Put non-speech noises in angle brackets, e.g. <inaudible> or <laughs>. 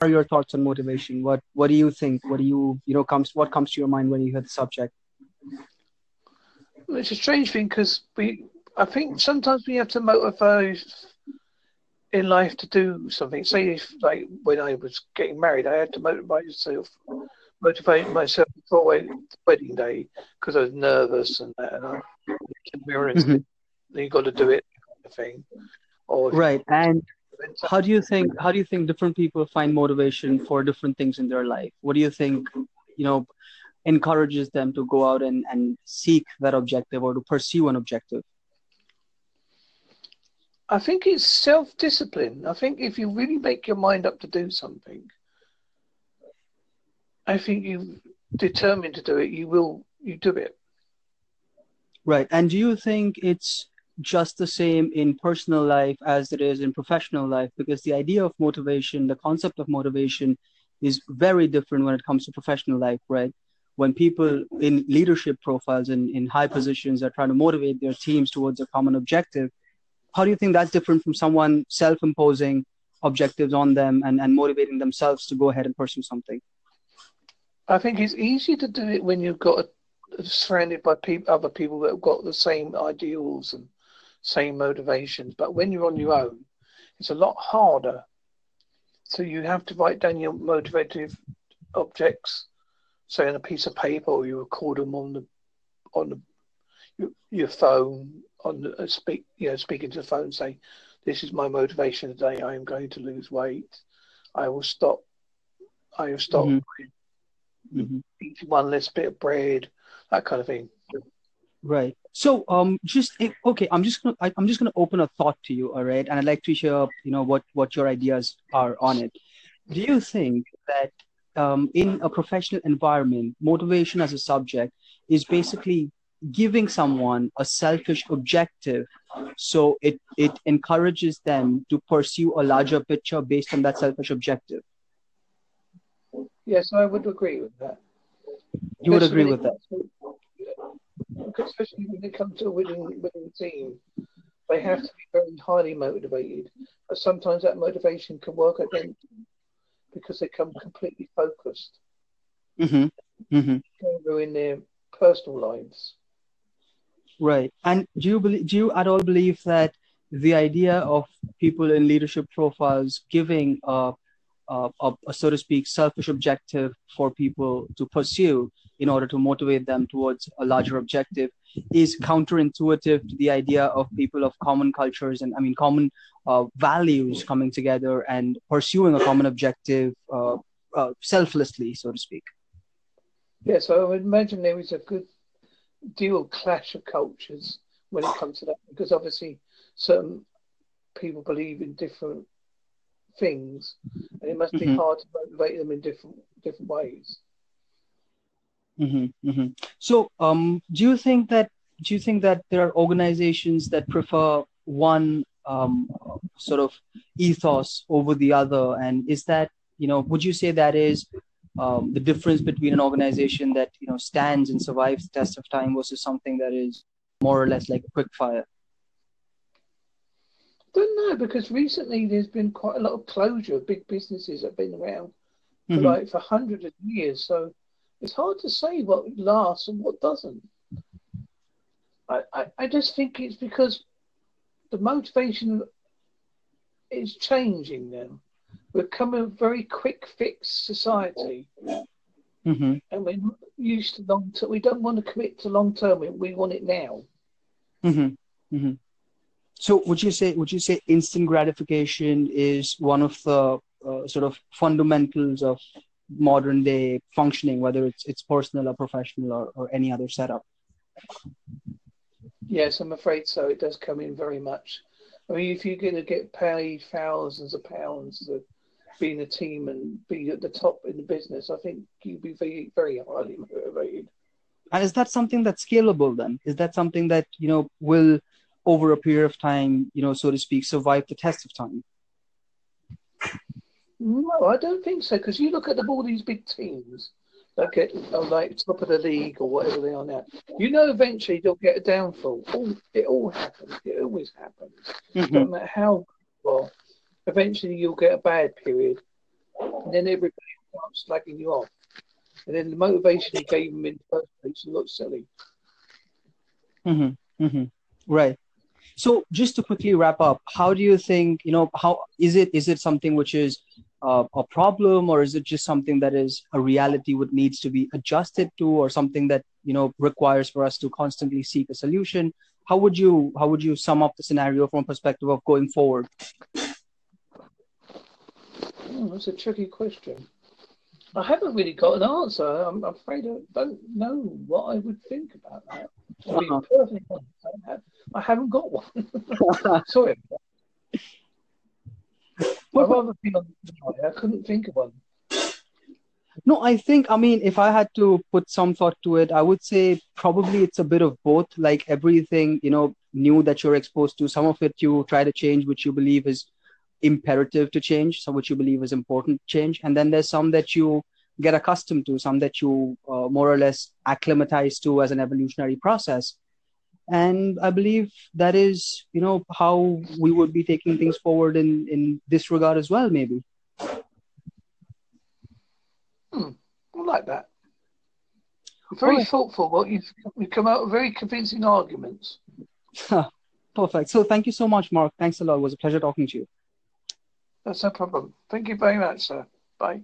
are your thoughts on motivation? What What do you think? What do you you know comes What comes to your mind when you hear the subject? It's a strange thing because we, I think sometimes we have to motivate in life to do something. Say, if like when I was getting married, I had to motivate myself, motivate myself before the wedding day because I was nervous and that, and I, to be honest, mm-hmm. you got to do it, kind of thing. Or right, and how do you think how do you think different people find motivation for different things in their life? What do you think? You know, encourages them to go out and, and seek that objective or to pursue an objective? I think it's self discipline. I think if you really make your mind up to do something, I think you determined to do it, you will you do it. Right. And do you think it's just the same in personal life as it is in professional life? Because the idea of motivation, the concept of motivation is very different when it comes to professional life, right? when people in leadership profiles and in high positions are trying to motivate their teams towards a common objective how do you think that's different from someone self-imposing objectives on them and, and motivating themselves to go ahead and pursue something i think it's easy to do it when you've got a, surrounded by other people that have got the same ideals and same motivations. But when you're on your own it's a lot harder. So you have to write down your motivative objects say on a piece of paper or you record them on the on the your, your phone on the uh, speak you know speaking to the phone say this is my motivation today. I am going to lose weight. I will stop i will stop mm-hmm. mm-hmm. eating one less bit of bread that kind of thing right. So um just eh, okay i'm just gonna I, i'm just gonna open a thought to you all right? And i'd like to hear you know what what your ideas are on it. Do you think that um, in a professional environment, motivation as a subject is basically giving someone a selfish objective so it it encourages them to pursue a larger picture based on that selfish objective? Yes i would agree with that. You would agree with that especially when they come to a winning, winning team they have to be very highly motivated but sometimes that motivation can work against because they come completely focused. Mm-hmm. Mm-hmm. ruin their personal lives. Right. And do you believe? Do you at all believe that the idea of people in leadership profiles giving a, a, a, a so to speak selfish objective for people to pursue in order to motivate them towards a larger objective is counterintuitive to the idea of people of common cultures and I mean common uh, values coming together and pursuing a common objective uh, uh, selflessly, so to speak. Yes, yeah, so I would imagine there is a good deal clash of cultures when it comes to that, because obviously certain people believe in different things, and it must be mm-hmm. hard to motivate them in different different ways. Mm-hmm, mm-hmm. So, um, do you think that do you think that there are organizations that prefer one um, sort of ethos over the other, and is that you know would you say that is um, the difference between an organization that you know stands and survives the test of time versus something that is more or less like a quick fire? Don't know because recently there's been quite a lot of closure of big businesses that have been around for mm-hmm. like for hundreds of years. So it's hard to say what lasts and what doesn't. I, I, I just think it's because the motivation is changing now. We're coming a very quick fix society. Mm-hmm. And we're used to long term. We don't want to commit to long term. We, we want it now. Mm-hmm. So would you say would you say instant gratification is one of the uh, sort of fundamentals of modern day functioning, whether it's it's personal or professional or, or any other setup. Yes, I'm afraid so. It does come in very much. I mean, if you're going to get paid thousands of pounds to be in a team and be at the top in the business, I think you'd be very, very highly motivated. And is that something that's scalable then? Is that something that, you know, will over a period of time, you know, so to speak, survive the test of time? No, I don't think so. Because you look at the, all these big teams that get oh, like top of the league or whatever they are now. You know, eventually they'll get a downfall. All, it all happens. It always happens. Mm-hmm. No matter how well, eventually you'll get a bad period, and then everybody starts slagging you off. And then the motivation you gave them in the first place looks silly. Mm-hmm. Mm-hmm. Right. So just to quickly wrap up, how do you think, you know, how is it, is it something which is uh, a problem or is it just something that is a reality what needs to be adjusted to or something that, you know, requires for us to constantly seek a solution? How would you, how would you sum up the scenario from perspective of going forward? Oh, that's a tricky question. I haven't really got an answer. I'm afraid I don't know what I would think about that. To be uh-huh. perfectly honest, I haven't got one. <laughs> Sorry. I'd rather on the I couldn't think of one. No, I think, I mean, if I had to put some thought to it, I would say probably it's a bit of both. Like everything, you know, new that you're exposed to, some of it you try to change, which you believe is imperative to change, some which you believe is important change. And then there's some that you get accustomed to, some that you uh, more or less acclimatize to as an evolutionary process. And I believe that is, you know, how we would be taking things forward in, in this regard as well, maybe. Hmm. I like that. Very thoughtful. What you've, you've come out with very convincing arguments. <laughs> Perfect. So thank you so much, Mark. Thanks a lot. It was a pleasure talking to you. That's no problem. Thank you very much, sir. Bye.